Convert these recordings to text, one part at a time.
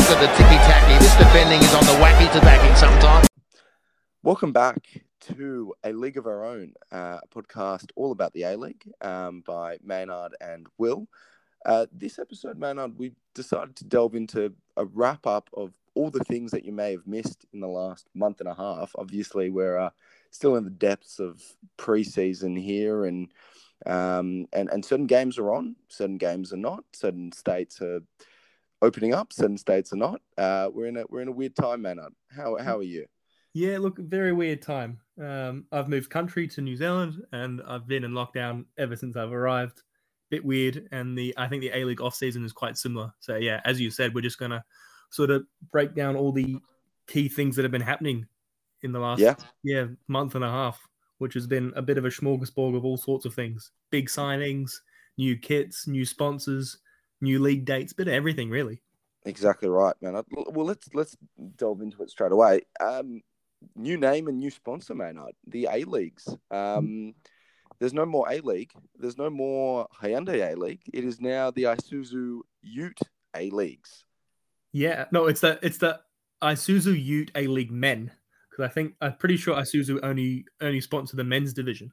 bulk of the ticky-tacky. This defending is on the wacky tobacco sometimes. Welcome back to A League of Our Own, uh, a podcast all about the A League um, by Maynard and Will. Uh, this episode, Maynard, we decided to delve into a wrap up of all the things that you may have missed in the last month and a half. Obviously, we're uh, still in the depths of preseason here, and um, and and certain games are on, certain games are not. Certain states are opening up, certain states are not. Uh, we're in a we're in a weird time, Maynard. How how are you? Yeah, look, very weird time. Um, I've moved country to New Zealand, and I've been in lockdown ever since I've arrived. Bit weird, and the I think the A League off season is quite similar. So yeah, as you said, we're just gonna sort of break down all the key things that have been happening in the last Yeah. yeah month and a half, which has been a bit of a smorgasbord of all sorts of things: big signings, new kits, new sponsors, new league dates, bit of everything really. Exactly right, man. Well, let's let's delve into it straight away. Um, new name and new sponsor, Maynard. The A Leagues. Um, there's no more A League. There's no more Hyundai A League. It is now the Isuzu Ute A Leagues. Yeah, no, it's the it's the Isuzu Ute A League Men because I think I'm pretty sure Isuzu only only sponsor the men's division.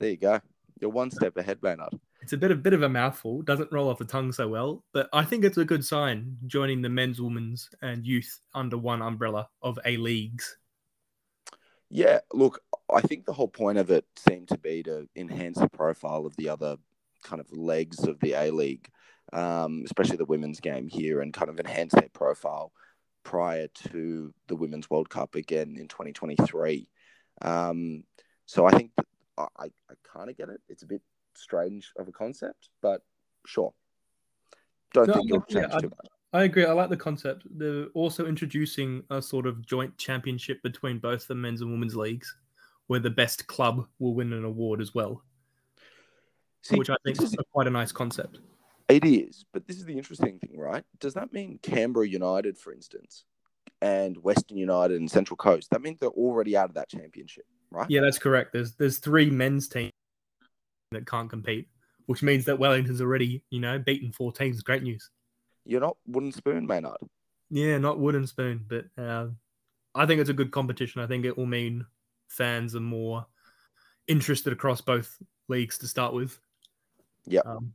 There you go. You're one step ahead, Maynard. It's a bit of bit of a mouthful, doesn't roll off the tongue so well, but I think it's a good sign joining the men's, women's, and youth under one umbrella of A leagues. Yeah, look, I think the whole point of it seemed to be to enhance the profile of the other kind of legs of the A League, um, especially the women's game here, and kind of enhance their profile prior to the Women's World Cup again in 2023. Um, so I think I, I kind of get it. It's a bit strange of a concept, but sure. Don't No, think it'll look, yeah, change too much. I agree. I like the concept. They're also introducing a sort of joint championship between both the men's and women's leagues, where the best club will win an award as well, See, which I think is- quite a nice concept. It is, but this is the interesting thing, right? Does that mean Canberra United, for instance, and Western United and Central Coast? That means they're already out of that championship, right? Yeah, that's correct. There's there's three men's teams that can't compete, which means that Wellington's already, you know, beaten four teams. Great news. You're not wooden spoon, Maynard. Yeah, not wooden spoon, but uh, I think it's a good competition. I think it will mean fans are more interested across both leagues to start with. Yeah. Um,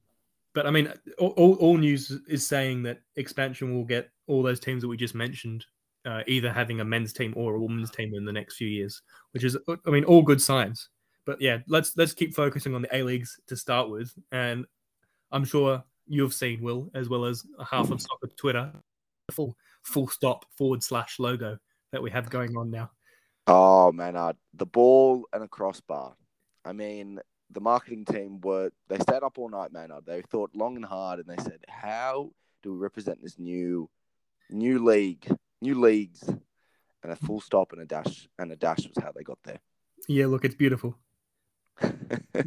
but I mean, all, all, news is saying that expansion will get all those teams that we just mentioned uh, either having a men's team or a women's team in the next few years, which is, I mean, all good signs. But yeah, let's let's keep focusing on the A leagues to start with, and I'm sure you've seen Will as well as half of soccer Twitter, the full full stop forward slash logo that we have going on now. Oh, Maynard, uh, the ball and a crossbar. I mean, the marketing team were they stayed up all night, Maynard. Uh, they thought long and hard, and they said, "How do we represent this new, new league, new leagues?" And a full stop and a dash and a dash was how they got there. Yeah, look, it's beautiful,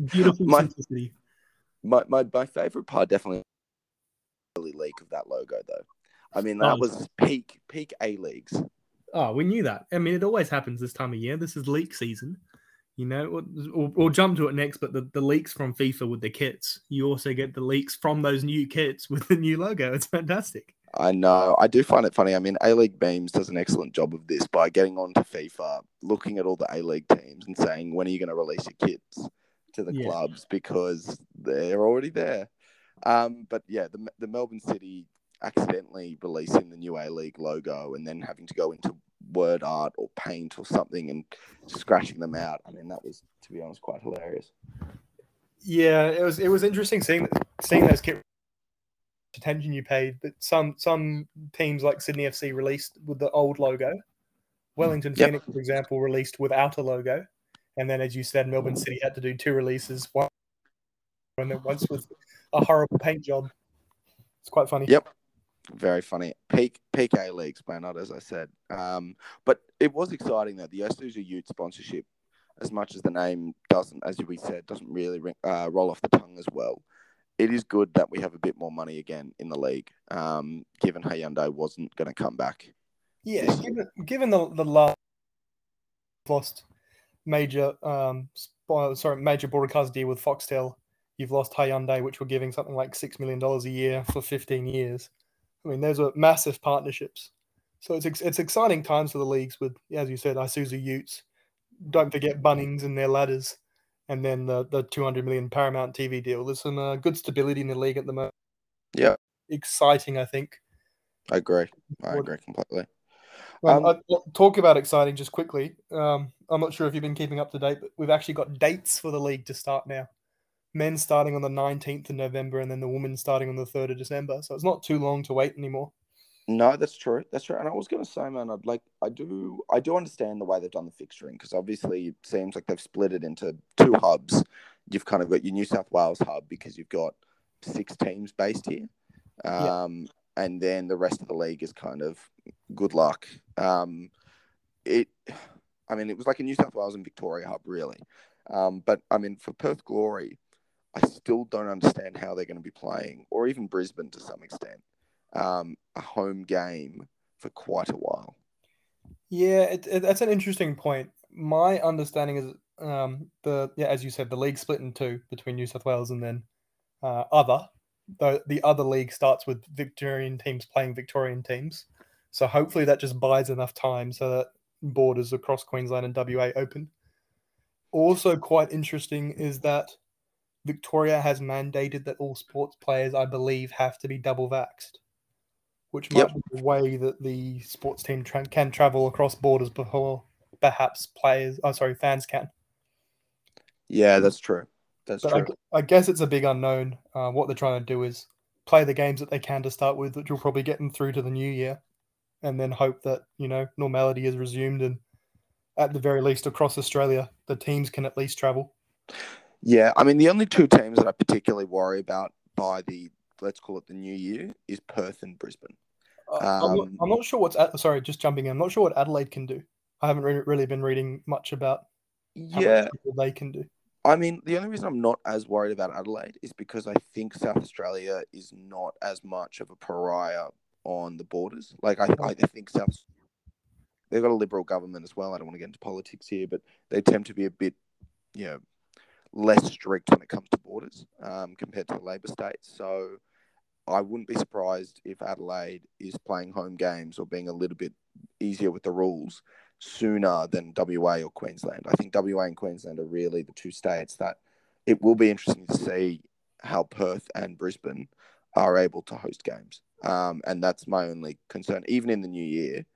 beautiful my, simplicity. my my my favorite part definitely leak of that logo though. I mean that Oh. was peak peak A leagues. Oh, we knew that. I mean, it always happens this time of year. This is leak season. You know, we'll, we'll, we'll jump to it next, but the, the leaks from FIFA with the kits, you also get the leaks from those new kits with the new logo. It's fantastic. I know. I do find it funny. I mean, A League Beams does an excellent job of this by getting onto FIFA, looking at all the A League teams and saying, when are you going to release your kits to the Yeah. clubs because they're already there. Um, but yeah, the, the Melbourne City accidentally releasing the new A League logo and then having to go into word art or paint or something and scratching them out. I mean, that was, to be honest, quite hilarious. Yeah, it was it was interesting seeing seeing those kit attention you paid. But some some teams like Sydney FC released with the old logo. Wellington Yep. Phoenix, for example, released without a logo, and then as you said, Melbourne City had to do two releases. One and then once with a horrible paint job. It's quite funny. Yep. Very funny. Peak peak A leagues, not as I said. Um, but it was exciting that the Isuzu Ute sponsorship, as much as the name doesn't, as we said, doesn't really ring, uh, roll off the tongue as well. It is good that we have a bit more money again in the league, um, given Hyundai wasn't going to come back. Yeah, given, given the the last lost major um sorry major broadcast deal with Foxtel, you've lost Hyundai, which were giving something like six million dollars a year for fifteen years. I mean, those are massive partnerships. So it's it's exciting times for the leagues with, as you said, Isuzu Utes. Don't forget Bunnings and their ladders, and then the the 200 million Paramount TV deal. There's some uh, good stability in the league at the moment. Yeah. exciting. I think. I agree. I agree completely. Well, Um, uh, talk about exciting just quickly. Um, I'm not sure if you've been keeping up to date, but we've actually got dates for the league to start now. Men starting on the 19th of November, and then the women starting on the 3rd of December. So it's not too long to wait anymore. No, that's true. That's true. And I was going to say, man, I'd like, I do, I do understand the way they've done the fixturing because obviously it seems like they've split it into two hubs. You've kind of got your New South Wales hub because you've got six teams based here, Yeah. um, and then the rest of the league is kind of good luck. Um, it, I mean, it was like a New South Wales and Victoria hub, really. Um, but I mean, for Perth Glory, I still don't understand how they're going to be playing, or even Brisbane to some extent um, a home game for quite a while. Yeah, it, it, that's an interesting point. My understanding is um, the yeah, as you said, the league split in two between New South Wales and then uh, other. The the other league starts with Victorian teams playing Victorian teams, so hopefully that just buys enough time so that borders across Queensland and WA open. Also, quite interesting is that Victoria has mandated that all sports players, I believe, have to be double vaxxed, which might Yep. be the way that the sports team tra- can travel across borders before perhaps players, oh, sorry, fans can. Yeah, that's true. That's But I, true. gu- I guess it's a big unknown. Uh, what they're trying to do is play the games that they can to start with, which will probably get them through to the new year, and then hope that you know normality is resumed and at the very least across Australia, the teams can at least travel. Yeah, I mean, the only two teams that I particularly worry about by the let's call it the new year is Perth and Brisbane. Uh, I'm, not, Um, I'm not sure what's Ad- sorry, just jumping in. I'm not sure what Adelaide can do. I haven't re- really been reading much about Yeah, much they can do. I mean, the only reason I'm not as worried about Adelaide is because I think South Australia is not as much of a pariah on the borders. Like, I, I think South, they've got a liberal government as well. I don't want to get into politics here, but they tend to be a bit, you know, less strict when it comes to borders um, compared to the Labor states. So I wouldn't be surprised if Adelaide is playing home games or being a little bit easier with the rules sooner than WA or Queensland. I think WA and Queensland are really the two states that it will be interesting to see how Perth and Brisbane are able to host games. Um, and that's my only concern, even in the new year.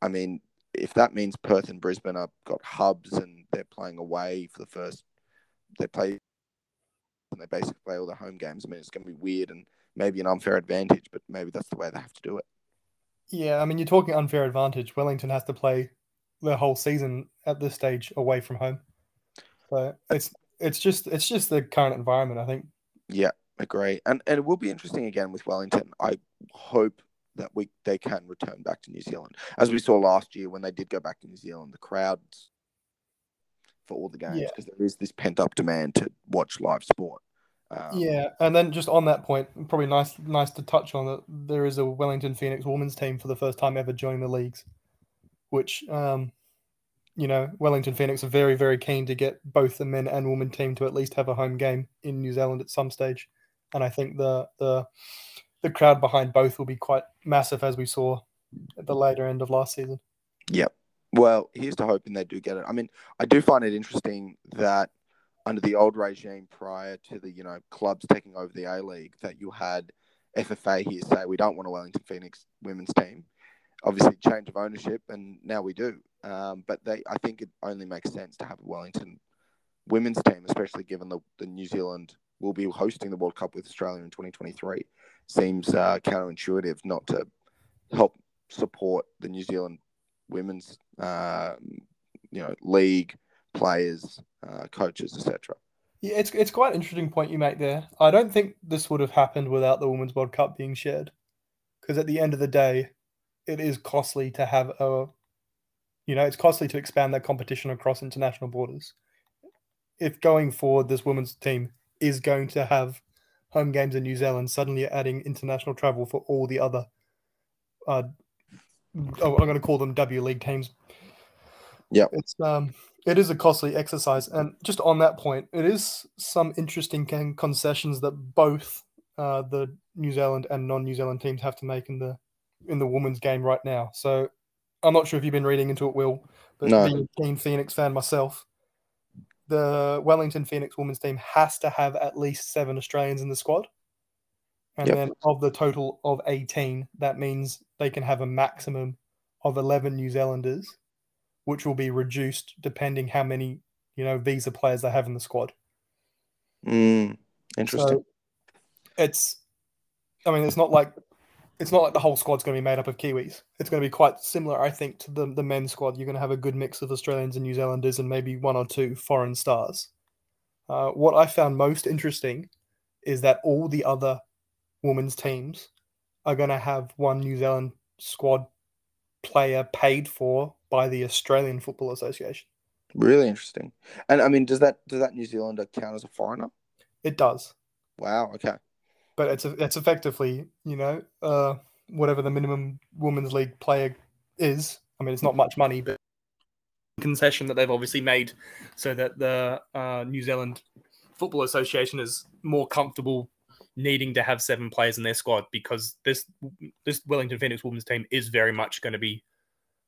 I mean, if that means Perth and Brisbane have got hubs and they're playing away for the first, they play and they basically play all their home games. I mean, it's going to be weird and maybe an unfair advantage, but maybe that's the way they have to do it. Yeah, I mean, you're talking unfair advantage. Wellington has to play the whole season at this stage away from home. So it's it's just it's just the current environment. I think. Yeah, agree. And and it will be interesting again with Wellington. I hope that we they can return back to New Zealand. As we saw last year when they did go back to New Zealand, the crowds for all the games Yeah. because there is this pent up demand to watch live sport. Um, Yeah, and then just on that point, probably nice nice to touch on that there is a Wellington Phoenix women's team for the first time ever joining the leagues, which um, you know Wellington Phoenix are very very keen to get both the men and women team to at least have a home game in New Zealand at some stage, and I think the the the crowd behind both will be quite massive as we saw at the later end of last season. Yep. Well, here's to hoping they do get it. I mean, I do find it interesting that under the old regime prior to the, you know, clubs taking over the A League, that you had FFA here say we don't want a Wellington Phoenix women's team. Obviously, change of ownership, and now we do. Um, but they, I think it only makes sense to have a Wellington women's team, especially given the, the New Zealand will be hosting the World Cup with Australia in 2023. Seems uh, counterintuitive not to help support the New Zealand women's, uh, you know, league players, uh, coaches, etc. Yeah, it's it's quite an interesting point you make there. I don't think this would have happened without the Women's World Cup being shared, because at the end of the day, it is costly to have a, you know, it's costly to expand that competition across international borders. If going forward, this women's team is going to have home games in New Zealand, suddenly you're adding international travel for all the other, uh, oh, I'm going to call them W League teams. Yeah, It's um, it is a costly exercise, and just on that point, it is some interesting con- concessions that both uh, the New Zealand and non-New Zealand teams have to make in the in the women's game right now. So I'm not sure if you've been reading into it, Will, but No. being a keen Phoenix fan myself, the Wellington Phoenix women's team has to have at least seven Australians in the squad. And Yep. then of the total of 18, that means they can have a maximum of 11 New Zealanders, which will be reduced depending how many, you know, visa players they have in the squad. Mm, interesting. So it's, I mean, it's not like it's not like the whole squad's going to be made up of Kiwis. It's going to be quite similar, I think, to the the men's squad. You're going to have a good mix of Australians and New Zealanders, and maybe one or two foreign stars. Uh, what I found most interesting is that all the other women's teams are going to have one New Zealand squad player paid for by the Australian Football Association. really interesting. And I mean, does that does that New Zealander count as a foreigner? It does. Wow. Okay. but it's it's effectively you know uh, whatever the minimum women's league player is. I mean, it's not much money, but concession that they've obviously made so that the uh, New Zealand Football Association is more comfortable needing to have seven players in their squad because this this Wellington Phoenix women's team is very much going to be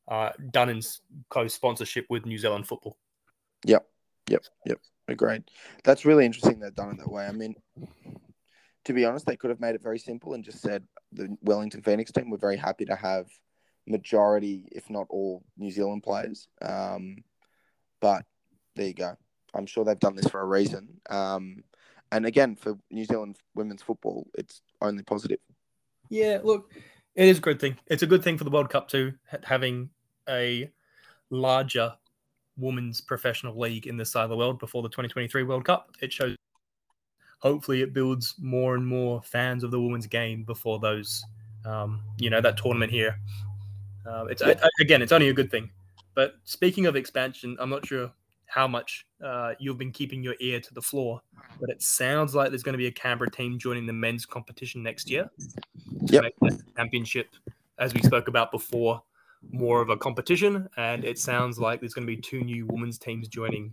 uh, done in co-sponsorship with New Zealand football. Yep. Yep. Yep. Agreed. That's really interesting. They've done it that way. I mean, to be honest, they could have made it very simple and just said the Wellington Phoenix team were very happy to have majority, if not all, New Zealand players. Um, but there you go. I'm sure they've done this for a reason. Um, and again, for New Zealand women's football, it's only positive. Yeah, look, it is a good thing. It's a good thing for the World Cup too, having a larger women's professional league in this side of the world before the 2023 World Cup. It shows. Hopefully, it builds more and more fans of the women's game before those, um, you know, that tournament here. Uh, it's I, I- again, it's only a good thing. But speaking of expansion, I'm not sure how much uh, you've been keeping your ear to the floor, but it sounds like there's going to be a Canberra team joining the men's competition next year to Yep. make that championship, as we spoke about before, more of a competition. And it sounds like there's going to be two new women's teams joining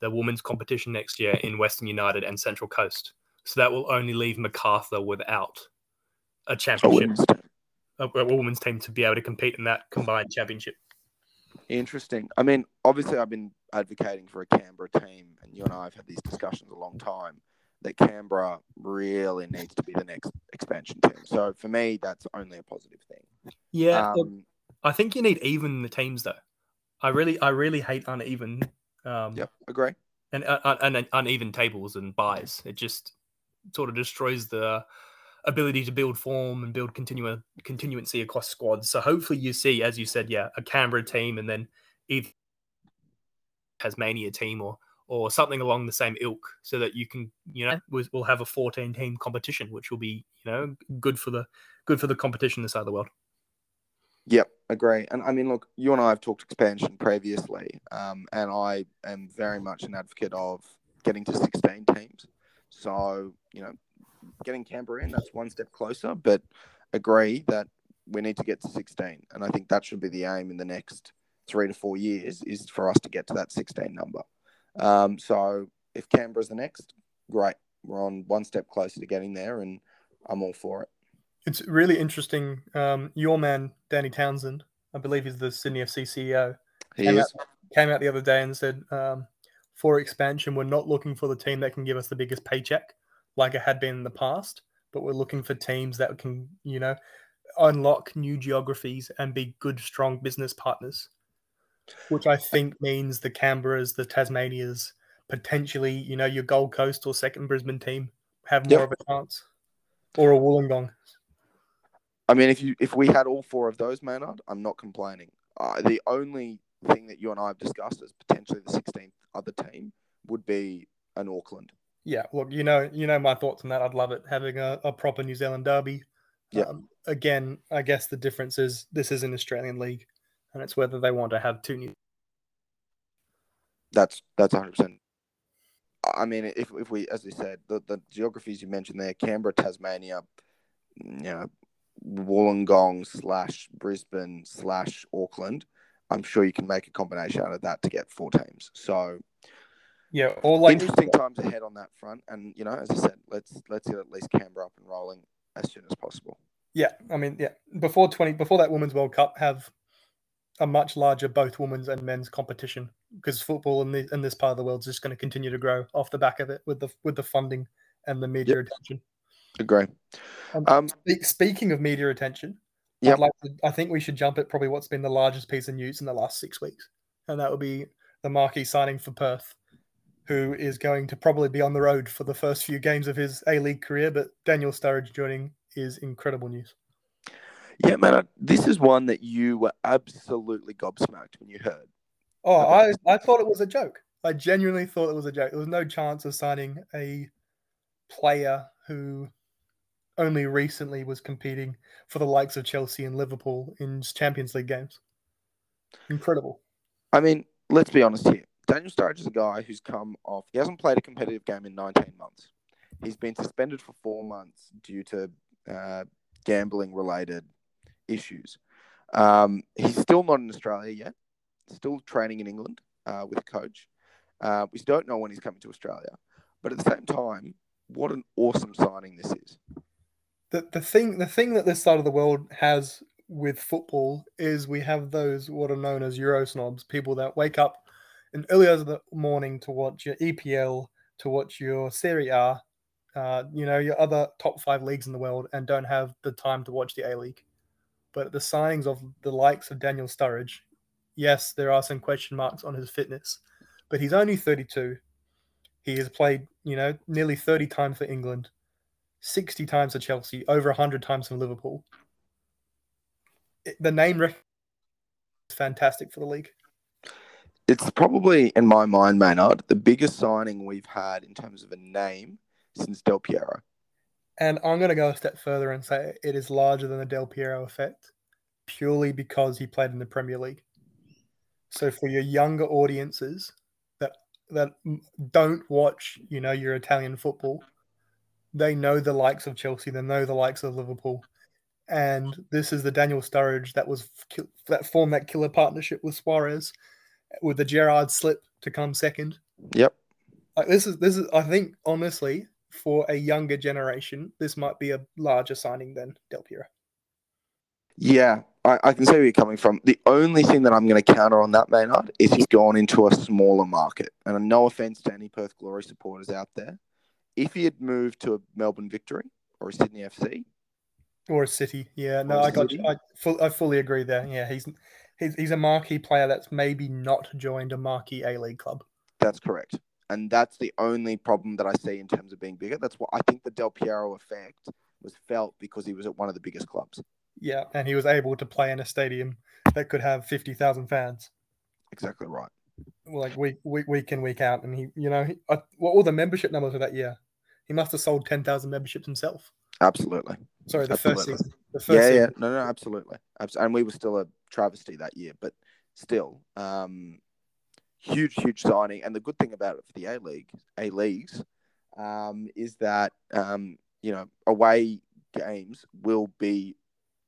the women's competition next year in Western United and Central Coast. So that will only leave Macarthur without a A championship, women's a, a women's team to be able to compete in that combined championship. Interesting. I mean, obviously, I've been advocating for a Canberra team, and you and I have had these discussions a long time. That Canberra really needs to be the next expansion team. So for me, that's only a positive thing. Yeah, Um, I think you need even the teams though. I really, I really hate uneven. Um, yep, agree. and, uh, and uneven tables and buys. It just sort of destroys the ability to build form and build continua continuancy across squads. So hopefully you see, as you said, yeah, a Canberra team and then either Tasmania team or or something along the same ilk, so that you can, you know, we'll we'll have a 14 team competition, which will be, you know, good for the good for the competition this side of the world. Yep, agree. And I mean, look, you and I have talked expansion previously, um, and I am very much an advocate of getting to 16 teams. So, you know, getting Canberra in, that's one step closer, but agree that we need to get to 16. And I think that should be the aim in the next three to four years is for us to get to that 16 number. Um, so if Canberra's the next, great. We're on one step closer to getting there, and I'm all for it. it's really interesting. Um, your man Danny Townsend, I believe, he's the Sydney FC CEO. He came is. out, came out the other day and said, um, for expansion, we're not looking for the team that can give us the biggest paycheck, like it had been in the past, but we're looking for teams that can, you know, unlock new geographies and be good, strong business partners. Which I think means the Canberras, the Tasmanias, potentially, you know, your Gold Coast or second Brisbane team have more Yep. of a chance, or a Wollongong. I mean, if you if we had all four of those, Maynard, I'm not complaining. Uh, the only thing that you and I have discussed as potentially the 16th other team would be an Auckland. Yeah, look, you know, you know my thoughts on that. I'd love it having a, a proper New Zealand derby. Yeah. Um, again, I guess the difference is this is an Australian league, and it's whether they want to have two new. That's that's 100. percent I mean, if if we, as we said, the, the geographies you mentioned there, Canberra, Tasmania, you know, Wollongong slash Brisbane slash Auckland, I'm sure you can make a combination out of that to get four teams. So Yeah, or like interesting times ahead on that front. And you know, as I said, let's let's get at least Canberra up and rolling as soon as possible. Yeah, I mean, yeah, before twenty before that Women's World Cup, have a much larger both women's and men's competition because football in, the, in this part of the world is just going to continue to grow off the back of it with the with the funding and the media Yep. attention. Agree. Um, Um, Speaking of media attention, Yep. Like to, I think we should jump at probably what's been the largest piece of news in the last six weeks, and that would be the marquee signing for Perth, who is going to probably be on the road for the first few games of his A League career. But Daniel Sturridge joining is incredible news. yeah, man, I, this is one that you were absolutely gobsmacked when you heard. Oh, I, I thought it was a joke. I genuinely thought it was a joke. There was no chance of signing a player who only recently was competing for the likes of Chelsea and Liverpool in Champions League games. Incredible. I mean, let's be honest here. Daniel Sturridge is a guy who's come off. He hasn't played a competitive game in 19 months. He's been suspended for four months due to uh, gambling related issues. Um, he's still not in Australia yet. Still training in England uh, with a coach. Uh, we don't know when he's coming to Australia. But at the same time, what an awesome signing this is. The the thing the thing that this side of the world has with football is we have those what are known as Euro snobs, people that wake up in early hours of the morning to watch your EPL, to watch your Serie A, uh, you know, your other top five leagues in the world, and don't have the time to watch the A League. But the signings of the likes of Daniel Sturridge, yes, there are some question marks on his fitness, but he's only 32. He has played, you know, nearly 30 times for England, 60 times for Chelsea, over 100 times for Liverpool. It- the name rec- is fantastic for the league. It's probably, in my mind, Maynard, the biggest signing we've had in terms of a name since Del Piero. And I'm going to go a step further and say it is larger than the Del Piero effect, purely because he played in the Premier League. So for your younger audiences that that don't watch, you know, your Italian football, they know the likes of Chelsea, they know the likes of Liverpool, and this is the Daniel Sturridge that was that formed that killer partnership with Suarez, with the Gerrard slip to come second. Yep. Like this is this is I think honestly for a younger generation, this might be a larger signing than Del Piero. Yeah, I, I can see where you're coming from. The only thing that I'm going to counter on that, Maynard, is he's gone into a smaller market. And no offense to any Perth Glory supporters out there. If he had moved to a Melbourne Victory or a Sydney FC, Or a City, yeah. No, I got I, I fully agree there. Yeah, he's he's he's a marquee player that's maybe not joined a marquee A League club. that's correct. And that's the only problem that I see in terms of being bigger. That's what I think the Del Piero effect was felt because he was at one of the biggest clubs. Yeah, and he was able to play in a stadium that could have fifty thousand fans, Exactly right. like week week week in week out. And he, you know, he, uh, what were the membership numbers for that year? He must have sold ten thousand memberships himself. Absolutely. Sorry, the first season. The first yeah, season. yeah, no, no, absolutely, Abs- and we were still a travesty that year, but still, um, huge, huge signing. And the good thing about it for the A League, A leagues, um, is that um, you know away games will be,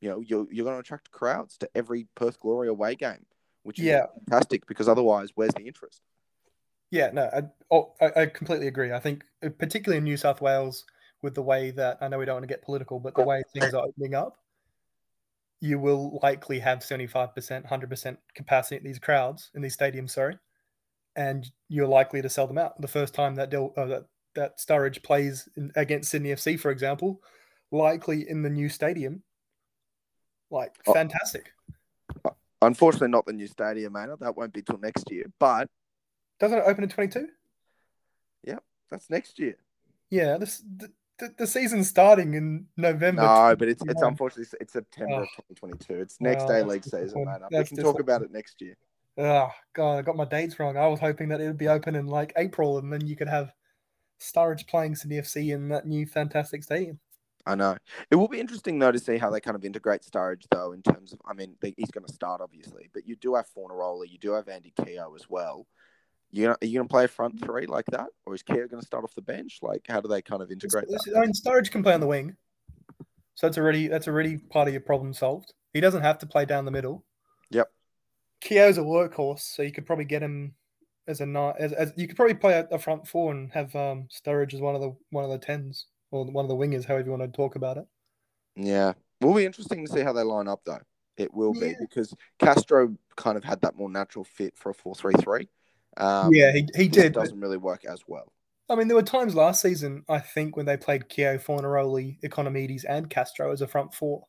you know, you're you're going to attract crowds to every Perth Glory away game, which is Yeah. fantastic because otherwise, where's the interest? Yeah, no, I, oh, I, I completely agree. I think, uh, particularly in New South Wales, with the way that I know we don't want to get political, but the way things are opening up, you will likely have 75%, 100% capacity at these crowds, in these stadiums, sorry, and you're likely to sell them out. The first time that Del, uh, that, that Sturridge plays in, against Sydney FC, for example, likely in the new stadium, like Oh. fantastic. Unfortunately, not the new stadium, man. That won't be till next year, but Doesn't it open in 22? Yep, that's next year. Yeah, this the, the, the season's starting in November. No, but it's it's unfortunately it's September of ah. Oh. 2022. It's next Oh, day league season, man. We can talk about it next year. Oh god, I got my dates wrong. I was hoping that it would be open in like April, and then you could have Sturridge playing Sydney FC in that new fantastic stadium. I know. It will be interesting though to see how they kind of integrate Sturridge though in terms of. I mean, he's going to start obviously, but you do have Fornaroli, you do have Andy Keogh as well. You know, are you going to play a front three like that, or is Keogh going to start off the bench? Like, how do they kind of integrate This- that? I mean, Sturridge can play on the wing, so that's already that's already part of your problem solved. He doesn't have to play down the middle. Yep. Keogh's a workhorse, so you could probably get him as a ni- as, as you could probably play a, a front four and have um, Sturridge as one of the one of the tens or one of the wingers, however you want to talk about it. Yeah, will be interesting to see how they line up though. It will be because Castro kind of had that more natural fit for a four-three-three. Um, yeah, he, he did. Doesn't really work as well. I mean, there were times last season, I think, when they played Keogh, Fornaroli, Ikonomidis, and Castro as a front four,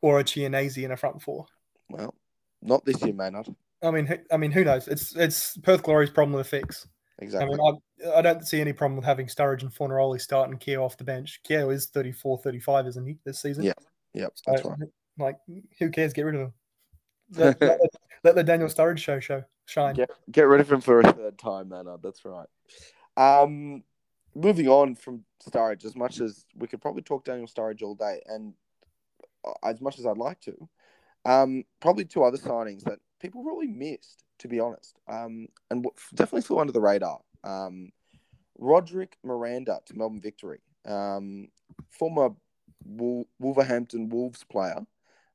or a Chianese in a front four. Well, not this year, Maynard. I mean, I mean, who knows? It's it's Perth Glory's problem to fix. Exactly. I mean, I, I don't see any problem with having Sturridge and Fornaroli start and Keogh off the bench. Keogh is 34, 35, isn't he, this season? Yeah, yep, So, that's right. Like, who cares? Get rid of him. Let, let, let the Daniel Sturridge show show shine. Get get rid of him for a third time, Maynard. That's right. Um, moving on from Sturridge, as much as we could probably talk Daniel Sturridge all day, and uh, as much as I'd like to, um, probably two other signings that people really missed, to be honest, um, and definitely flew under the radar. Um, Roderick Miranda to Melbourne Victory, um, former Wolverhampton Wolves player,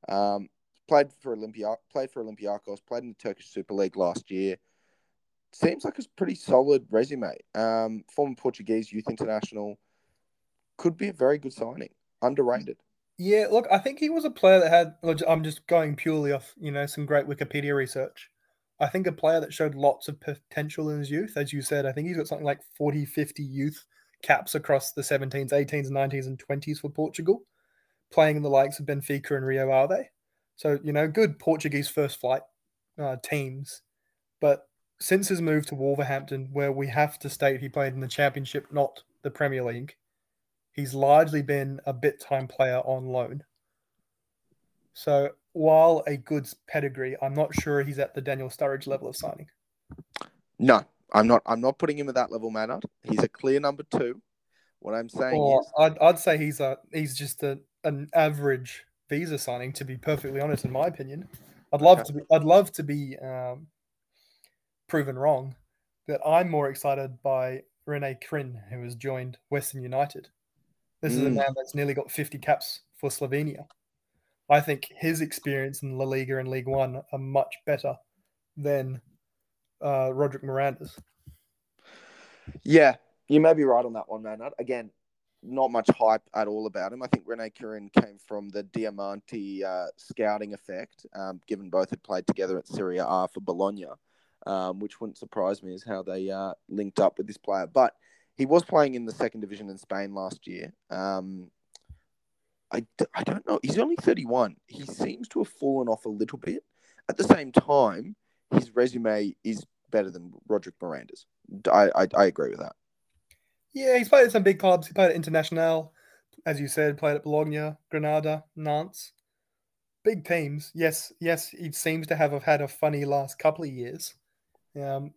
um, played for Olympia, played for Olympiacos, played in the Turkish Super League last year. Seems like a pretty solid resume. Um, former Portuguese youth international, could be a very good signing. Underrated. Yeah, look, I think he was a player that had. I'm just going purely off, you know, some great Wikipedia research. I think a player that showed lots of potential in his youth, as you said. I think he's got something like 40, 50 youth caps across the 17s, 18s, 19s, and 20s for Portugal, playing in the likes of Benfica and Rio Ave. So, you know, good Portuguese first flight uh, teams. But since his move to Wolverhampton, where we have to state he played in the Championship, not the Premier League, he's largely been a bit time player on loan. So while a good pedigree, I'm not sure he's at the Daniel Sturridge level of signing. No, I'm not. I'm not putting him at that level, Maynard. He's a clear number two. What I'm saying Or is, I'd, I'd say he's a he's just a, an average visa signing. To be perfectly honest, in my opinion, I'd love Okay. to be I'd love to be um, proven wrong. But I'm more excited by Rene Krhin, who has joined Western United. This is a Mm. man that's nearly got 50 caps for Slovenia. I think his experience in La Liga and League One are much better than uh, Roderick Miranda's. yeah, you may be right on that one, man. Again, not much hype at all about him. I think Rene Krhin came from the Diamanti uh, scouting effect, um, given both had played together at Serie A for Bologna, um, which wouldn't surprise me is how they uh, linked up with this player. But he was playing in the second division in Spain last year. Um, I, I don't know. He's only 31. He seems to have fallen off a little bit. At the same time, his resume is better than Roderick Miranda's. I, I, I agree with that. Yeah, he's played at some big clubs. He played at International, as you said, played at Bologna, Granada, Nantes. Big teams. Yes, yes, he seems to have had a funny last couple of years. Um,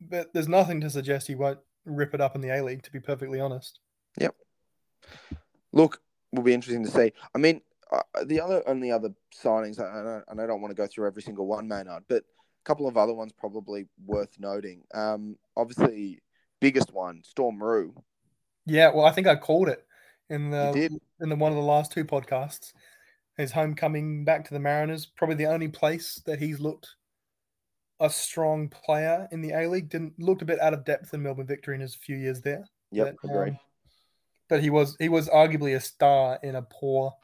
but there's nothing to suggest he won't rip it up in the A League, to be perfectly honest. Yep. Look, will be interesting to see. I mean, uh, the other only other signings, I- and I don't want to go through every single one, Maynard, but a couple of other ones probably worth noting. Um, obviously, biggest one, Storm Roux. Yeah, well, I think I called it in the in the one of the last two podcasts. His homecoming back to the Mariners, probably the only place that he's looked a strong player in the A League. Didn't looked a bit out of depth in Melbourne Victory in his few years there. Yep, but, agreed. um, but he was he was arguably a star in a poor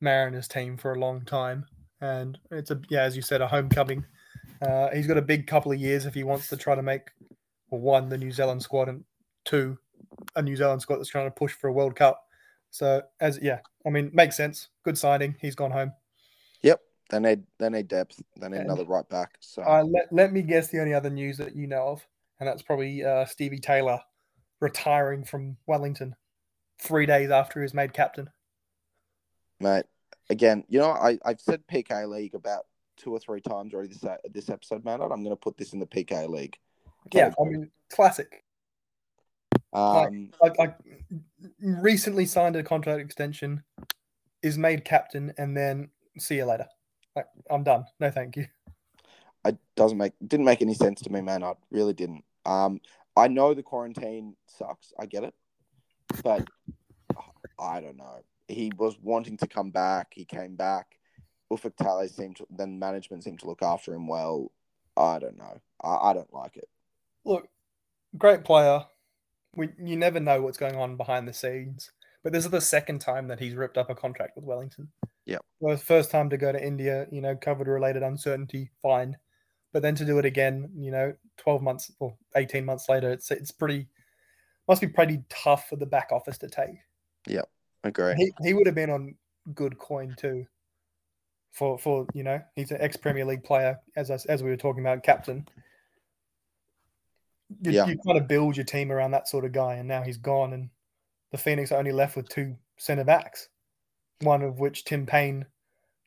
Mariners team for a long time, and it's a yeah, as you said, a homecoming. Uh, he's got a big couple of years if he wants to try to make well, one the New Zealand squad and two a New Zealand squad that's trying to push for a World Cup. So as yeah, I mean, makes sense. Good signing. He's gone home. Yep, they need they need depth. They need And- another right back. So Uh, let let me guess the only other news that you know of, and that's probably uh, Stevie Taylor retiring from Wellington three days after he was made captain. mate, again, you know, I I've said PK League about two or three times already this this episode, Maynard. I'm going to put this in the PK League. Yeah, I mean, classic. Um, Like, like recently signed a contract extension, is made captain, and then see you later. Like, I'm done. No, thank you. it doesn't make didn't make any sense to me, man. I Really didn't. Um, I know the quarantine sucks. I get it, but I don't know. He was wanting to come back. He came back. Ufuk Talay seemed to, then management seemed to look after him well. I don't know. I, I don't like it. Look, great player. We you never know what's going on behind the scenes. But this is the second time that he's ripped up a contract with Wellington. Yeah. Well, first time to go to India, you know, COVID related uncertainty, fine. But then to do it again, you know, 12 months or 18 months later, it's it's pretty must be pretty tough for the back office to take. Yeah, agree. He he would have been on good coin too. For for you know, he's an ex Premier League player, as us as we were talking about, captain. You, Yeah. you kind of build your team around that sort of guy, and now he's gone, and the Phoenix are only left with two centre backs, one of which Tim Payne,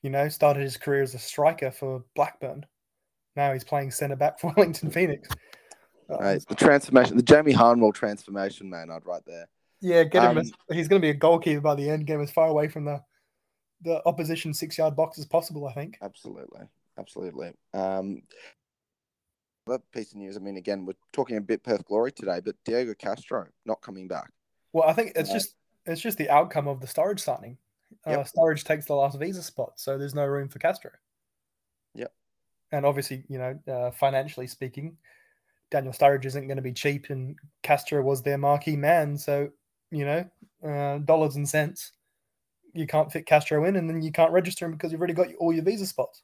you know, started his career as a striker for Blackburn. Now he's playing centre back for Wellington Phoenix. Right, the transformation, the Jamie Harnwell transformation, man, I'd right there. Yeah, get him. Um, as, he's going to be a goalkeeper by the end. Get him as far away from the the opposition six yard box as possible. I think. Absolutely, absolutely. Um, that piece of news. I mean, again, we're talking a bit Perth glory today, but Diego Castro not coming back. Well, I think it's Yeah. just it's just the outcome of the Sturridge signing. Uh, Sturridge takes the last visa spot, so there's no room for Castro. Yep. And obviously, you know, uh, financially speaking, Daniel Sturridge isn't going to be cheap, and Castro was their marquee man. So, you know, uh, dollars and cents, you can't fit Castro in, and then you can't register him because you've already got all your visa spots.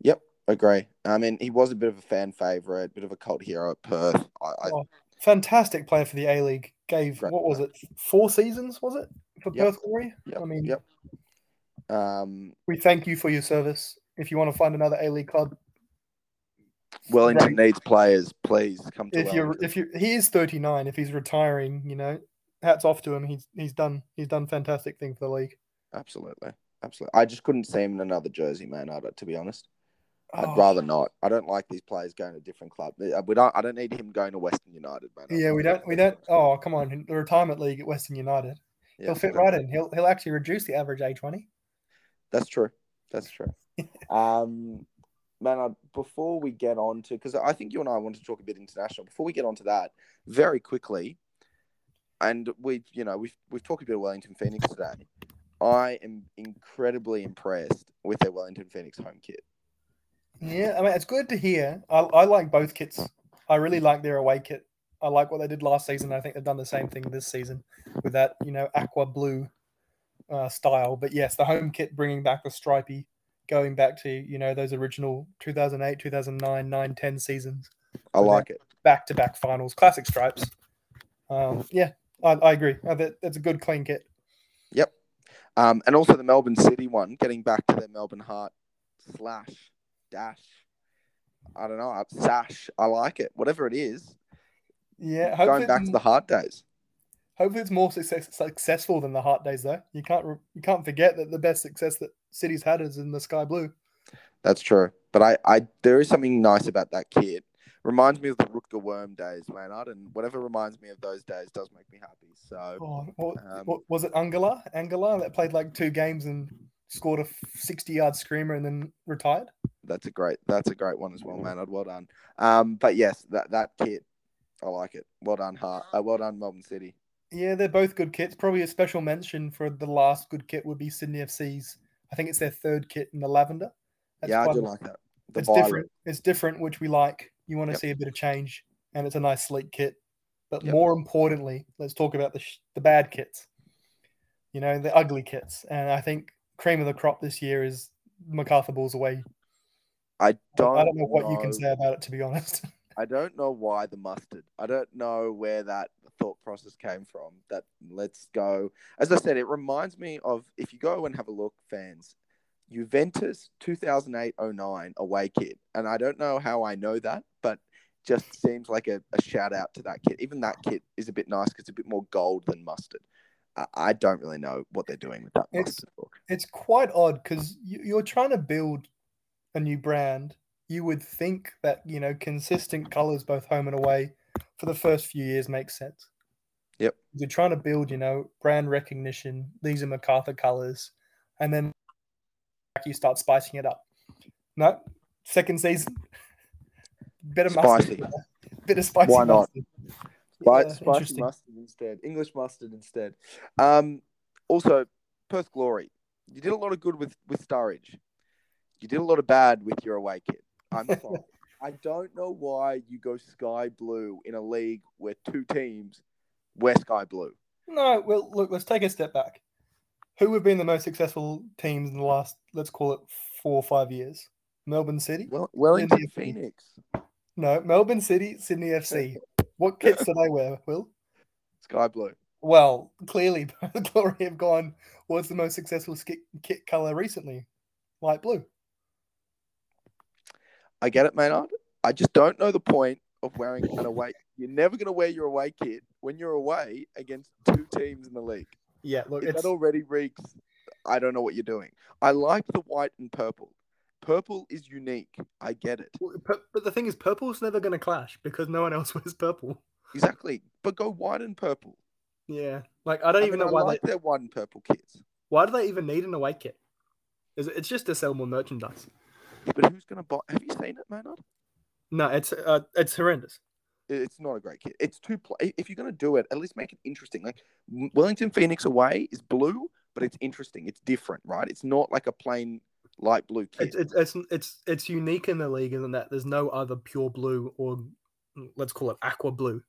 Yep, agree. I mean, he was a bit of a fan favorite, bit of a cult hero at Perth. I, I, Oh, fantastic player for the A League. Gave Great what was it? Four seasons was it for Yep. Perth Glory? yep, I mean, yep. Um, we thank you for your service. If you want to find another A League club, Wellington needs players. Please come to if you're if you he is 39, if he's retiring, you know, hats off to him. He's he's done he's done fantastic thing for the league. Absolutely, absolutely. I just couldn't see him in another jersey, man. I to be honest. I'd Oh, rather not. I don't like these players going to different clubs. We don't. I don't need him going to Western United, man. Yeah, we don't we don't. Oh, come on, the retirement league at Western United. Yeah, he'll fit right in. He'll he'll actually reduce the average age 20. That's true. That's true. um, man, I, before we get on to, because I think you and I want to talk a bit international. Before we get on to that, very quickly, and we've, you know, we've we've talked a bit of Wellington Phoenix today. I am incredibly impressed with their Wellington Phoenix home kit. Yeah, I mean it's good to hear. I, I like both kits. I really like their away kit. I like what they did last season. I think they've done the same thing this season with that, you know, aqua blue uh, style. But yes, the home kit bringing back the stripy, going back to you know those original 2008, 2009, 9, 10 seasons, I like it. back to back finals, classic stripes. Um, yeah, I, I agree. I, that, that's a good clean kit. Yep. Um, and also the Melbourne City one, getting back to their Melbourne Heart slash dash. I don't know, sash. I like it. Whatever it is, Yeah, going back to the hard days. Hopefully, it's more success, successful than the Heart Days, though. You can't re- you can't forget that the best success that City's had is in the Sky Blue. That's true. But I, I there is something nice about that kit. Reminds me of the Rutger Worm days, Maynard, and whatever reminds me of those days does make me happy. So Oh, what, Um, what- was it Angela? Angela that played like two games and scored a sixty-yard screamer and then retired. that's a great that's a great one as well, Maynard. Well done. Um, but yes, that that kit, I like it. Well done, Heart. Uh, well done, Melbourne City. Yeah, they're both good kits. Probably a special mention for the last good kit would be Sydney FC's. I think it's their third kit in the lavender. That's yeah, I do like that. The it's violet. different. It's different, which we like. You want to Yep. see a bit of change, and it's a nice sleek kit. But Yep. more importantly, let's talk about the sh- the bad kits. You know, the ugly kits, and I think cream of the crop this year is MacArthur Bulls away. I don't. I don't know what you can say about it, to be honest. I don't know why the mustard. I don't know where that thought process came from. That let's go. As I said, it reminds me of if you go and have a look, fans, Juventus 2008-09 away kit, and I don't know how I know that, but just seems like a, a shout out to that kit. Even that kit is a bit nice because it's a bit more gold than mustard. I, don't really know what they're doing with that It's- look. it's quite odd because you, you're trying to build a new brand. You would think that you know consistent colors both home and away for the first few years makes sense. Yep. You're trying to build, you know, brand recognition. These are MacArthur colors, and then you start spicing it up. No, second season, bit of Spicy. mustard, bit of spicy. Why not? mustard. Spi- Yeah, spicy mustard instead. English mustard instead. Um, also, Perth Glory. You did a lot of good with with Sturridge. You did a lot of bad with your away kit. I'm fine. I don't know why you go sky blue in a league where two teams wear sky blue. No, well, look, let's take a step back. Who have been the most successful teams in the last, let's call it four or five years? Melbourne City? Well, Wellington Sydney Phoenix, No, Melbourne City, Sydney FC. What kits do they wear, Will? sky blue. Well, clearly, the Glory have gone, what's the most successful skit, kit color recently? Light blue. I get it, Maynard. I just don't know the point of wearing an away. You're never going to wear your away kit when you're away against two teams in the league. Yeah, look, That it's already reeks. I don't know what you're doing. I like the white and purple. Purple is unique. I get it. But, but the thing is, purple's never going to clash because no one else wears purple. Exactly. But go white and purple. Yeah, like I don't I even mean, know I why like they their white and purple kits. why do they even need an away kit? Is it, it's just to sell more merchandise. But who's going to buy? Have you seen it, Maynard? No, it's uh, it's horrendous. It's not a great kit. It's too. Pl- if you're going to do it, at least make it interesting. Like Wellington Phoenix away is blue, but it's interesting. It's different, right? It's not like a plain light blue kit. It's, it's it's it's unique in the league, isn't that? There's no other pure blue or let's call it aqua blue,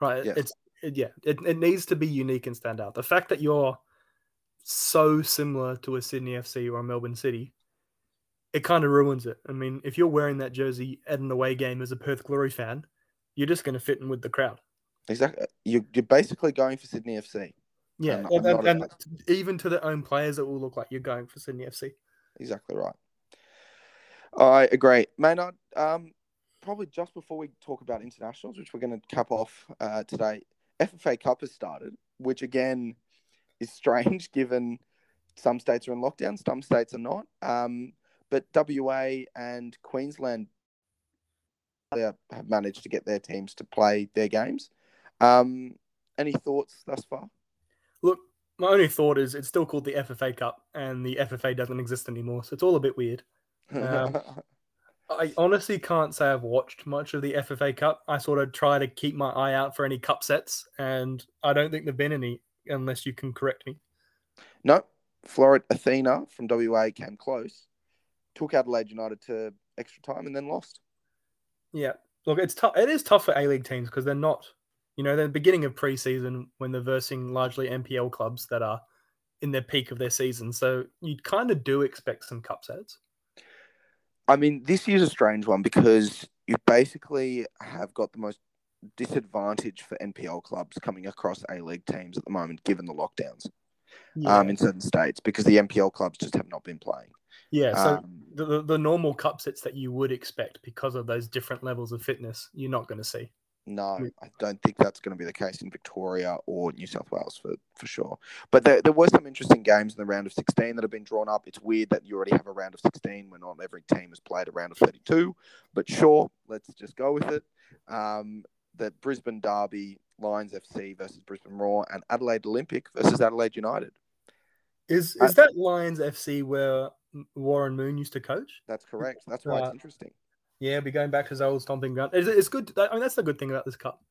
right? Yes. It's it, yeah, it, it needs to be unique and stand out. The fact that you're so similar to a Sydney FC or a Melbourne City, it kind of ruins it. I mean, if you're wearing that jersey at an away game as a Perth Glory fan, you're just going to fit in with the crowd. exactly. You, you're basically going for Sydney FC. Yeah, and, and- and even to their own players, it will look like you're going for Sydney FC. Exactly right. I agree, Maynard. Um, probably just before we talk about internationals, which we're going to cap off uh, today, FFA Cup has started, which again is strange given some states are in lockdown, some states are not. Um, but WA and Queensland have managed to get their teams to play their games. Um, any thoughts thus far? Look, my only thought is it's still called the FFA Cup, and the FFA doesn't exist anymore, so it's all a bit weird. Um, I honestly can't say I've watched much of the FFA Cup. I sort of try to keep my eye out for any cup sets, and I don't think there've been any, unless you can correct me. No, Floreat Athena from WA came close, took Adelaide United to extra time and then lost. Yeah, look, it's tough. It is tough for A League teams because they're not, you know, the beginning of preseason when they're versing largely NPL clubs that are in their peak of their season. So you kind of do expect some cup sets. I mean, this year's a strange one because you basically have got the most disadvantage for NPL clubs coming across A League teams at the moment, given the lockdowns um, in certain states, because the NPL clubs just have not been playing. yeah. So Um, the, the, the normal cup sets that you would expect because of those different levels of fitness, you're not going to see. No, Mm. I don't think that's going to be the case in Victoria or New South Wales for, for sure. But there, there were some interesting games in the round of 16 that have been drawn up. It's weird that you already have a round of 16 when not every team has played a round of 32. But sure, let's just go with it. Um, the Brisbane Derby, Lions FC versus Brisbane Roar, and Adelaide Olympic versus Adelaide United. Is is that Lions FC where Warren Moore used to coach? That's correct. That's why it's interesting. Yeah, be going back to his old stomping ground. It's, it's good. I mean, that's the good thing about this cup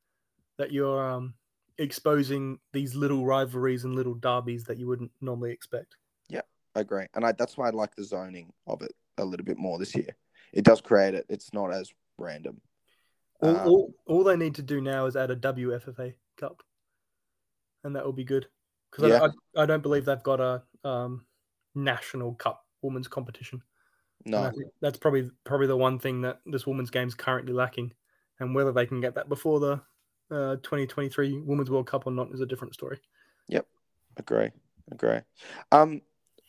that you're um, exposing these little rivalries and little derbies that you wouldn't normally expect. Yeah, I agree. And I, that's why I like the zoning of it a little bit more this year. It does create it. It's not as random. All, Um, all, all they need to do now is add a WFFA Cup, and that will be good. Because Yeah. I, I, I don't believe they've got a um, national cup women's competition. No, that's probably probably the one thing that this women's game's currently lacking, and whether they can get that before the uh, 2023 Women's World Cup or not is a different story. Yep, agree. Agree. Um,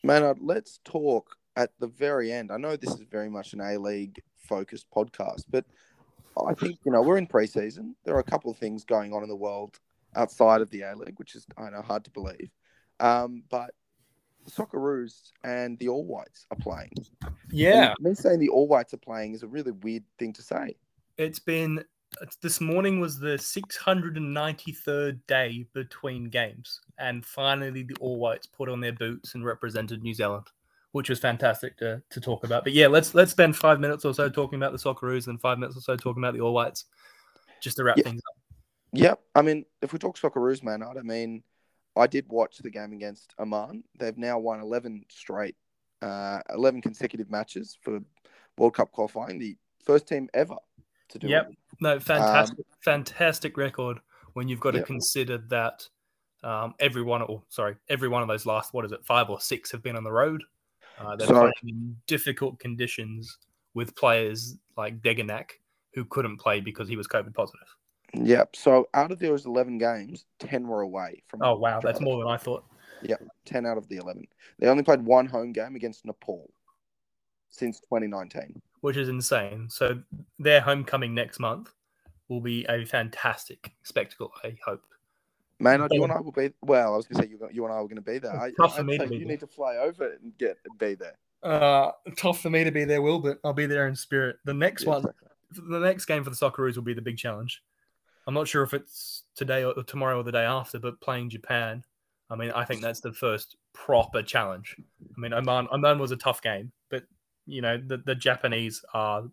Maynard, let's talk at the very end. I know this is very much an A League focused podcast, but I think, you know, we're in preseason. There are a couple of things going on in the world outside of the A League, which is, I know, hard to believe. Um, but the Socceroos and the All Whites are playing. Yeah, And me saying the All Whites are playing is a really weird thing to say. it's been it's- this morning was the 693rd day between games, and finally the All Whites put on their boots and represented New Zealand, which was fantastic to, to talk about. But yeah, let's let's spend five minutes or so talking about the Socceroos and five minutes or so talking about the All Whites, just to wrap Yeah. things up. Yep. I mean, if we talk Socceroos, man, I don't mean, I did watch the game against Oman. They've now won 11 straight, uh, 11 consecutive matches for World Cup qualifying. The first team ever to do Yep. it. No, fantastic, fantastic record when you've got to Yep. consider that um, every one, or sorry, every one of those last, what is it, five or six have been on the road. Uh, they're So- playing in difficult conditions with players like Degenek, who couldn't play because he was COVID positive. Yep. So out of those 11 games, 10 were away from. Oh, wow. That's more than I thought. Yeah. 10 out of the 11. They only played one home game against Nepal since 2019. which is insane. So their homecoming next month will be a fantastic spectacle. I hope. Maynard, you Oh. and I will be. Well, I was going to say you, you and I were going to be there. I, Tough for I'd me to be you there. need to fly over and get be there. Uh, tough for me to be there, Will, but I'll be there in spirit. The next Yeah, one, exactly. the next game for the Socceroos will be the big challenge. I'm not sure if it's today or tomorrow or the day after, but playing Japan. I mean, I think that's the first proper challenge. I mean, Oman, Oman was a tough game, but you know, the, the Japanese are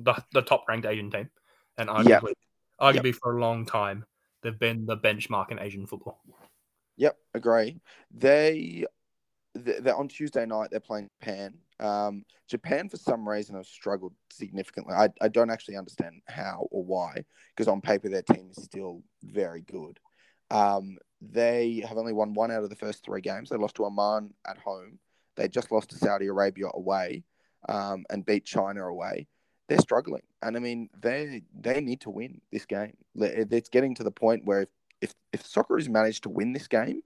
the, the top ranked Asian team, and arguably, arguably for a long time, they've been the benchmark in Asian football. Yep, agree. They they're on Tuesday night. They're playing Japan. Um, Japan, for some reason, have struggled significantly. I, I don't actually understand how or why, because on paper their team is still very good. Um, they have only won one out of the first three games. They lost to Oman at home. They just lost to Saudi Arabia away, um, and beat China away. They're struggling, and I mean they they need to win this game. It's getting to the point where if if, if Socceroos manage to win this game,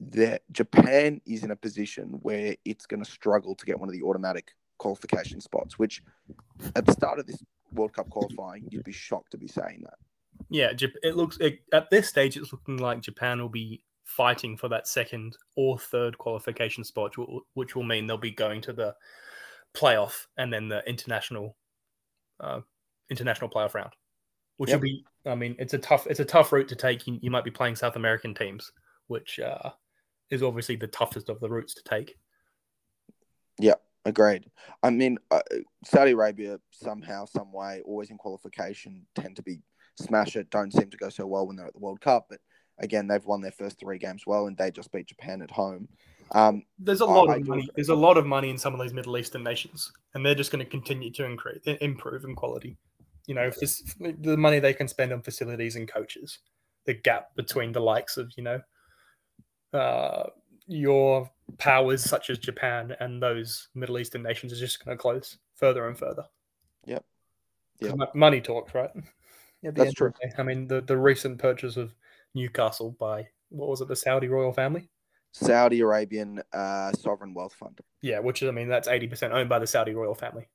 that Japan is in a position where it's going to struggle to get one of the automatic qualification spots. Which, at the start of this World Cup qualifying, you'd be shocked to be saying that. Yeah, it looks it, at this stage it's looking like Japan will be fighting for that second or third qualification spot, which will mean they'll be going to the playoff and then the international uh, international playoff round, which Yep. will be. I mean, it's a tough it's a tough route to take. You, you might be playing South American teams, which uh, is obviously the toughest of the routes to take. Yeah, agreed. I mean, uh, Saudi Arabia somehow, some way, always in qualification, tend to be smash it. Don't seem to go so well when they're at the World Cup, but again, they've won their first three games well, and they just beat Japan at home. Um, There's a lot I of do money. agree. There's a lot of money in some of these Middle Eastern nations, and they're just going to continue to increase, improve in quality. You know, if this, the money they can spend on facilities and coaches, the gap between the likes of you know, uh, your powers such as Japan and those Middle Eastern nations is just going to close further and further. Yep. 'Cause Yep. mo- Money talks, right? At the That's true. day. I mean, the, the recent purchase of Newcastle by what was it, the Saudi royal family? Saudi Arabian uh, sovereign wealth fund. Yeah, which is, I mean, that's 80% owned by the Saudi royal family.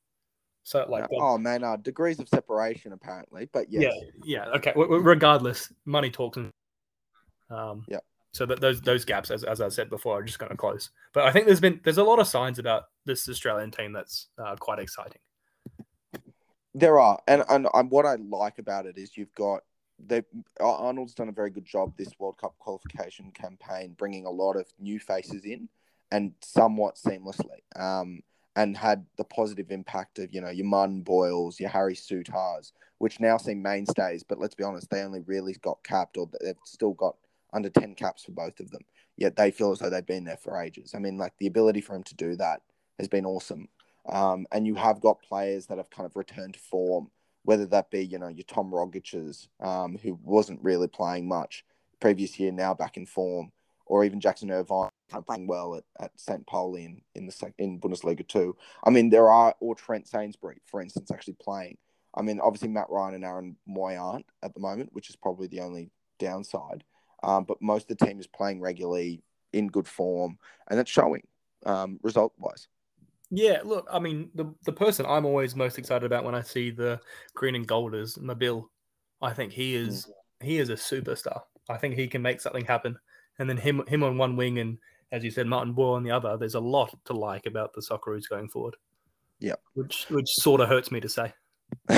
So, like, that- oh man, uh, degrees of separation apparently, but yes. yeah, yeah, okay. W- w- regardless, money talks. And, um, Yeah. So that those those gaps, as, as I said before, are just going to close. But I think there's been there's a lot of signs about this Australian team that's uh, quite exciting. There are, and, and what I like about it is you've got they Arnold's done a very good job this World Cup qualification campaign, bringing a lot of new faces in, and somewhat seamlessly, um, and had the positive impact of you know your Martin Boyles, your Harry Souttars, which now seem mainstays. But let's be honest, they only really got capped, or they've still got under ten caps for both of them. Yet they feel as though they've been there for ages. I mean, like the ability for him to do that has been awesome. Um, and you have got players that have kind of returned to form, whether that be, you know, your Tom Rogic's, um, who wasn't really playing much previous year, now back in form, or even Jackson Irvine kind of playing well at, at St. Pauli in, in the in Bundesliga too. I mean, there are, or Trent Sainsbury, for instance, actually playing. I mean, obviously Matt Ryan and Aaron Mooy aren't at the moment, which is probably the only downside. Um, but most of the team is playing regularly in good form, and that's showing um, result wise. Yeah, look, I mean, the the person I'm always most excited about when I see the green and gold is Mabil. I think he is he is a superstar. I think he can make something happen. And then him him on one wing and as you said, Martin Boyle on the other. There's a lot to like about the Socceroos going forward. Yeah. Which which sort of hurts me to say.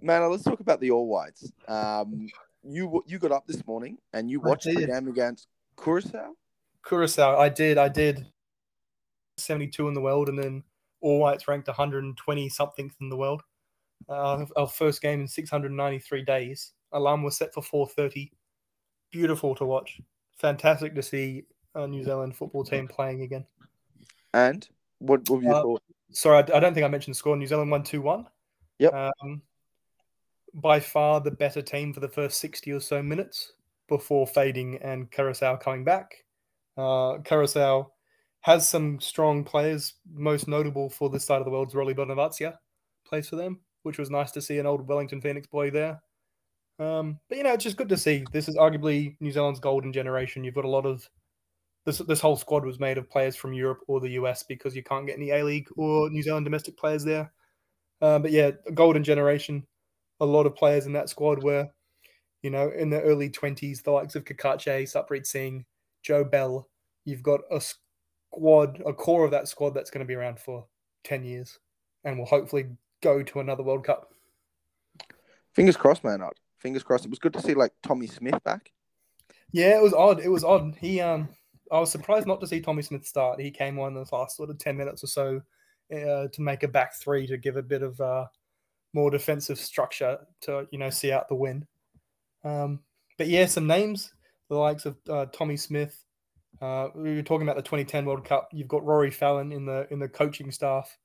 Man, let's talk about the All Whites. Um, you you got up this morning and you watched the game against Curacao. Curacao, I did, I did. 72 in the world, and then All Whites ranked 120 something in the world. Uh, our first game in 693 days. Alarm was set for 4:30. Beautiful to watch. Fantastic to see a New Zealand football team playing again. And what, what were your Uh, thoughts? sorry, I, I don't think I mentioned the score. New Zealand won 2 1. Yep. Um, by far the better team for the first 60 or so minutes before fading and Curacao coming back. Uh, Curacao has some strong players, most notable for this side of the world's Roly Bonevacia plays for them, which was nice to see an old Wellington Phoenix boy there. Um, but you know, it's just good to see. This is arguably New Zealand's golden generation. You've got a lot of this. This whole squad was made of players from Europe or the US because you can't get any A League or New Zealand domestic players there. Uh, but yeah, golden generation. A lot of players in that squad were, you know, in the early twenties. The likes of Cacace, Sarpreet Singh, Joe Bell. You've got a squad, a core of that squad that's going to be around for ten years, and will hopefully go to another World Cup. Fingers crossed, man. Fingers crossed. It was good to see like Tommy Smith back. Yeah, it was odd. It was odd. He um, I was surprised not to see Tommy Smith start. He came on in the last sort of ten minutes or so uh, to make a back three to give a bit of uh, more defensive structure to you know see out the win. Um, but yeah, some names the likes of uh, Tommy Smith. Uh, we were talking about the 2010 World Cup. You've got Rory Fallon in the in the coaching staff,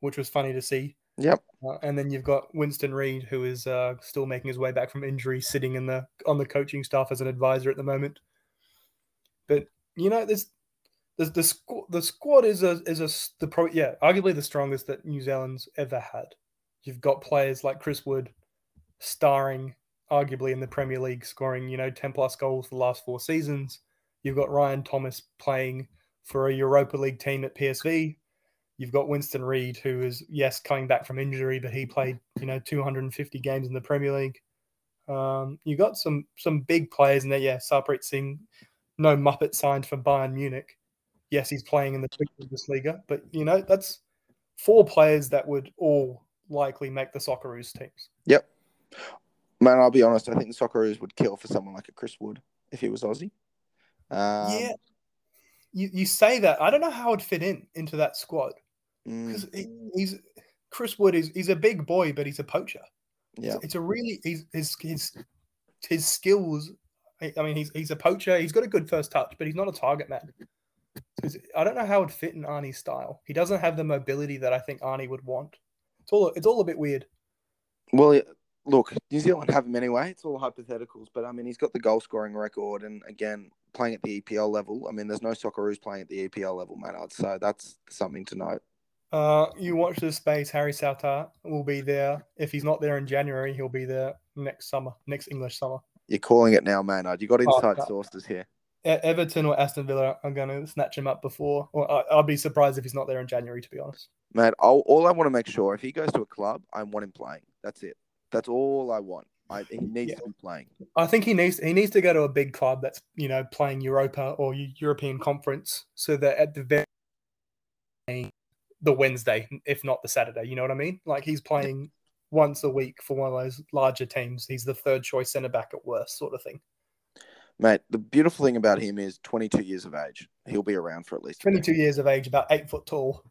which was funny to see. Yep. Uh, and then you've got Winston Reid, who is uh, still making his way back from injury, sitting in the on the coaching staff as an advisor at the moment. But you know, this the the, squad the squad is a is a the pro yeah arguably the strongest that New Zealand's ever had. You've got players like Chris Wood, starring arguably in the Premier League, scoring you know ten plus goals the last four seasons. You've got Ryan Thomas playing for a Europa League team at PSV, You've got Winston Reid, who is yes coming back from injury, but he played you know 250 games in the Premier League. Um, you got some some big players in there. Yeah, Sarpreet Singh, no Muppet signed for Bayern Munich. Yes, he's playing in the Bundesliga, but you know that's four players that would all likely make the Socceroos teams. Yep, man. I'll be honest. I think the Socceroos would kill for someone like a Chris Wood if he was Aussie. Um, yeah, you, you say that. I don't know how it'd fit in into that squad because mm. he's Chris Wood is he's a big boy, but he's a poacher. Yeah, it's, it's a really he's, his his his skills. I mean, he's he's a poacher. He's got a good first touch, but he's not a target man. I don't know how it would fit in Arnie's style. He doesn't have the mobility that I think Arnie would want. It's all it's all a bit weird. Well, look, New Zealand have him anyway. It's all hypotheticals, but I mean, he's got the goal scoring record, and again, playing at the EPL level. I mean, there's no Socceroos playing at the EPL level, Maynard. So that's something to note. Uh, you watch this space. Harry Souttar will be there. If he's not there in January, he'll be there next summer, next English summer. You're calling it now, Maynard. You got inside oh, sources here. Everton or Aston Villa I'm going to snatch him up before. Or I'll be surprised if he's not there in January, to be honest. Man, I'll, all I want to make sure if he goes to a club, I want him playing. That's it. That's all I want. I, he needs yeah. to be playing. I think he needs he needs to go to a big club that's you know playing Europa or European Conference, so that at the very the Wednesday, if not the Saturday. You know what I mean? Like he's playing once a week for one of those larger teams. He's the third choice centre back at worst, sort of thing. Mate, the beautiful thing about him is 22 years of age. He'll be around for at least 22 years of age, about eight foot tall.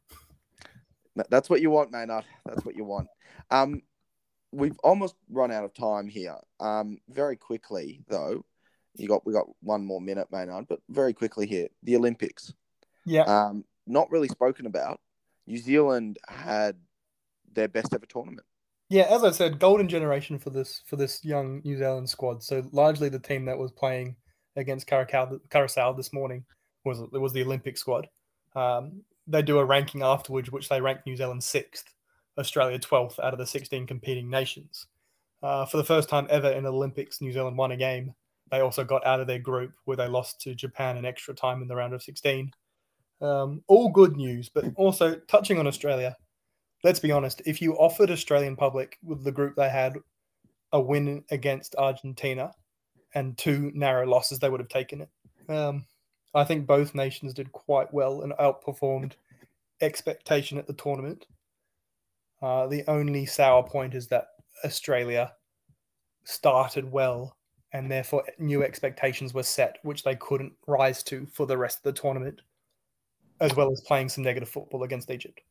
That's what you want, Maynard. That's what you want. Um, we've almost run out of time here. Um, very quickly though, you got we got one more minute, Maynard, but very quickly here, the Olympics. Yeah. Um, not really spoken about. New Zealand had their best ever tournament. Yeah, as I said, golden generation for this for this young New Zealand squad. So largely the team that was playing against Curacao this morning was it was the Olympic squad. Um, they do a ranking afterwards, which they rank New Zealand sixth, Australia twelfth out of the sixteen competing nations. Uh, for the first time ever in Olympics, New Zealand won a game. They also got out of their group where they lost to Japan in extra time in the round of sixteen. Um, all good news, but also touching on Australia. Let's be honest. If you offered Australian public with the group they had a win against Argentina and two narrow losses, they would have taken it. Um, I think both nations did quite well and outperformed expectation at the tournament. Uh, the only sour point is that Australia started well and therefore new expectations were set, which they couldn't rise to for the rest of the tournament as well as playing some negative football against Egypt.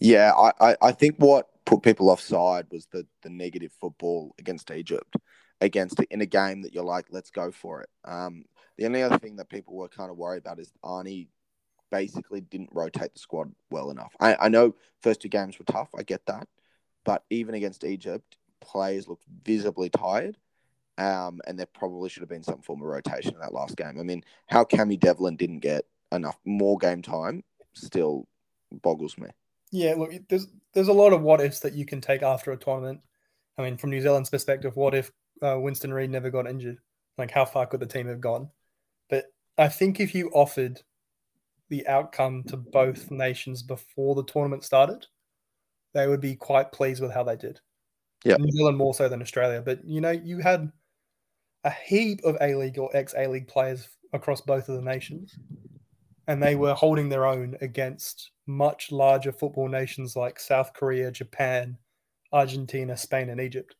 Yeah, I, I think what put people offside was the, the negative football against Egypt, against in a game that you're like, let's go for it. Um, the only other thing that people were kind of worried about is Arnie basically didn't rotate the squad well enough. I, I know first two games were tough. I get that, but even against Egypt, players looked visibly tired. Um, and there probably should have been some form of rotation in that last game. I mean, how Cammy Devlin didn't get enough more game time still boggles me. Yeah, look, there's there's a lot of what ifs that you can take after a tournament. I mean, from New Zealand's perspective, what if uh, Winston Reid never got injured? Like, how far could the team have gone? But I think if you offered the outcome to both nations before the tournament started, they would be quite pleased with how they did. Yeah, New Zealand more so than Australia. But you know, you had a heap of A League or ex A League players across both of the nations, and they were holding their own against much larger football nations like South Korea, Japan, Argentina, Spain, and Egypt.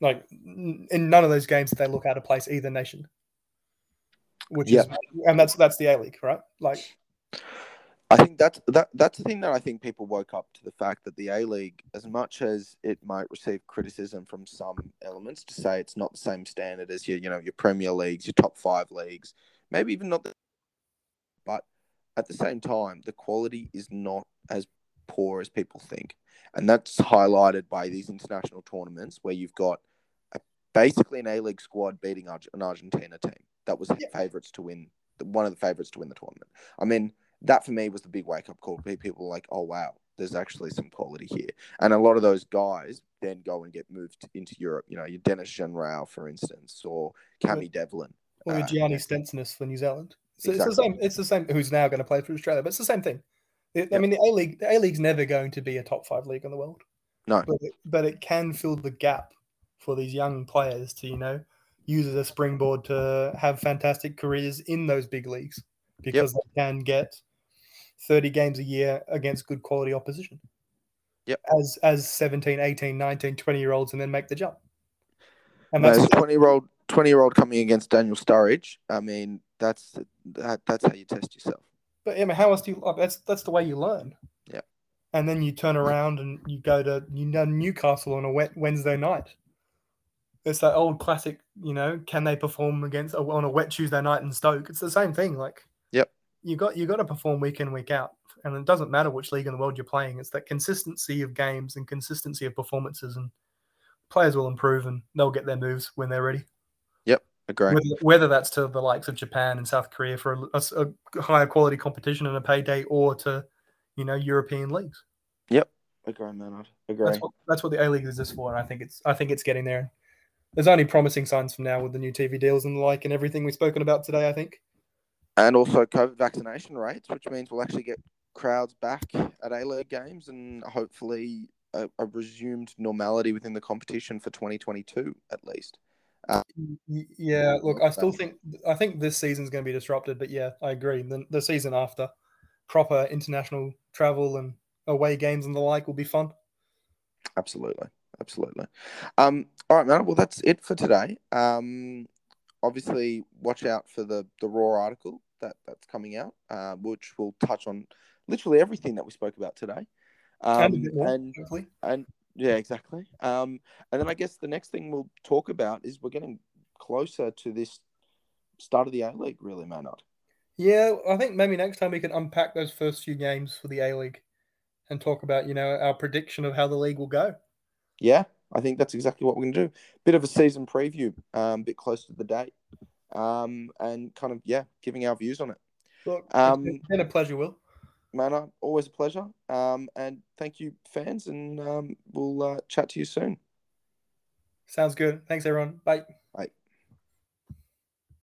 Like in none of those games did they look out of place either nation. Which Yeah. is and that's that's the A League, right? Like I think that's that that's the thing that I think people woke up to the fact that the A League, as much as it might receive criticism from some elements to say it's not the same standard as your you know your Premier Leagues, your top five leagues, maybe even not the at the same time, the quality is not as poor as people think. And that's highlighted by these international tournaments where you've got a, basically an A League squad beating Arge- an Argentina team that was Yeah. favourites to win, one of the favourites to win the tournament. I mean, that for me was the big wake up call. People were like, oh, wow, there's actually some quality here. And a lot of those guys then go and get moved into Europe. You know, your Denis Genreau, for instance, or Cammy Devlin. or Uh, Gianni Stensness for New Zealand. So it's the same. It's the same. Who's now going to play for Australia? But it's the same thing. It- I mean, the A League, the A League's never going to be a top five league in the world. No. but it, but it can fill the gap for these young players to you know use as a springboard to have fantastic careers in those big leagues because they can get 30 games a year against good quality opposition. Yep. As as 17, 18, 19, 20 year olds and then make the jump. And No, that's a twenty year old twenty year old coming against Daniel Sturridge, I mean, that's that, that's how you test yourself. But I mean, how else do you? like, That's that's the way you learn. Yeah. And then you turn around and you go to you know Newcastle on a wet Wednesday night. It's that old classic, you know. Can they perform against oh, on a wet Tuesday night in Stoke? It's the same thing. Like, Yep. you got you got to perform week in week out, and it doesn't matter which league in the world you're playing. It's that consistency of games and consistency of performances, and players will improve and they'll get their moves when they're ready Agree. whether, whether that's to the likes of Japan and South Korea for a higher quality competition and a payday, or to you know European leagues. Yep, agree, Maynard. Agree. That's what that's what the A League is this for, and I think it's I think it's getting there. There's only promising signs from now with the new TV deals and the like, and everything we've spoken about today. I think. and also COVID vaccination rates, which means we'll actually get crowds back at A League games and hopefully a, a resumed normality within the competition for 2022 at least. Y- Yeah, look, I still think I think this season's going to be disrupted, but yeah, I agree. The, the season after, proper international travel and away games and the like will be fun. Absolutely, absolutely. Um, all right, man. Well, that's it for today. Um, obviously, watch out for the the raw article that that's coming out, uh, which will touch on literally everything that we spoke about today. Um, and a bit more, and. And yeah, exactly. Um, and then I guess the next thing we'll talk about is we're getting closer to this start of the A League, really, Maynard. Yeah, I think maybe next time we can unpack those first few games for the A League and talk about, you know, our prediction of how the league will go. Yeah, I think that's exactly what we're going to do. Bit of a season preview, um, bit close to the date, um, and kind of yeah, giving our views on it. Look, Um, it's been a pleasure, Will. Maynard, always a pleasure. Um, and thank you, fans, and um, we'll uh, chat to you soon. Sounds good. Thanks, everyone. Bye.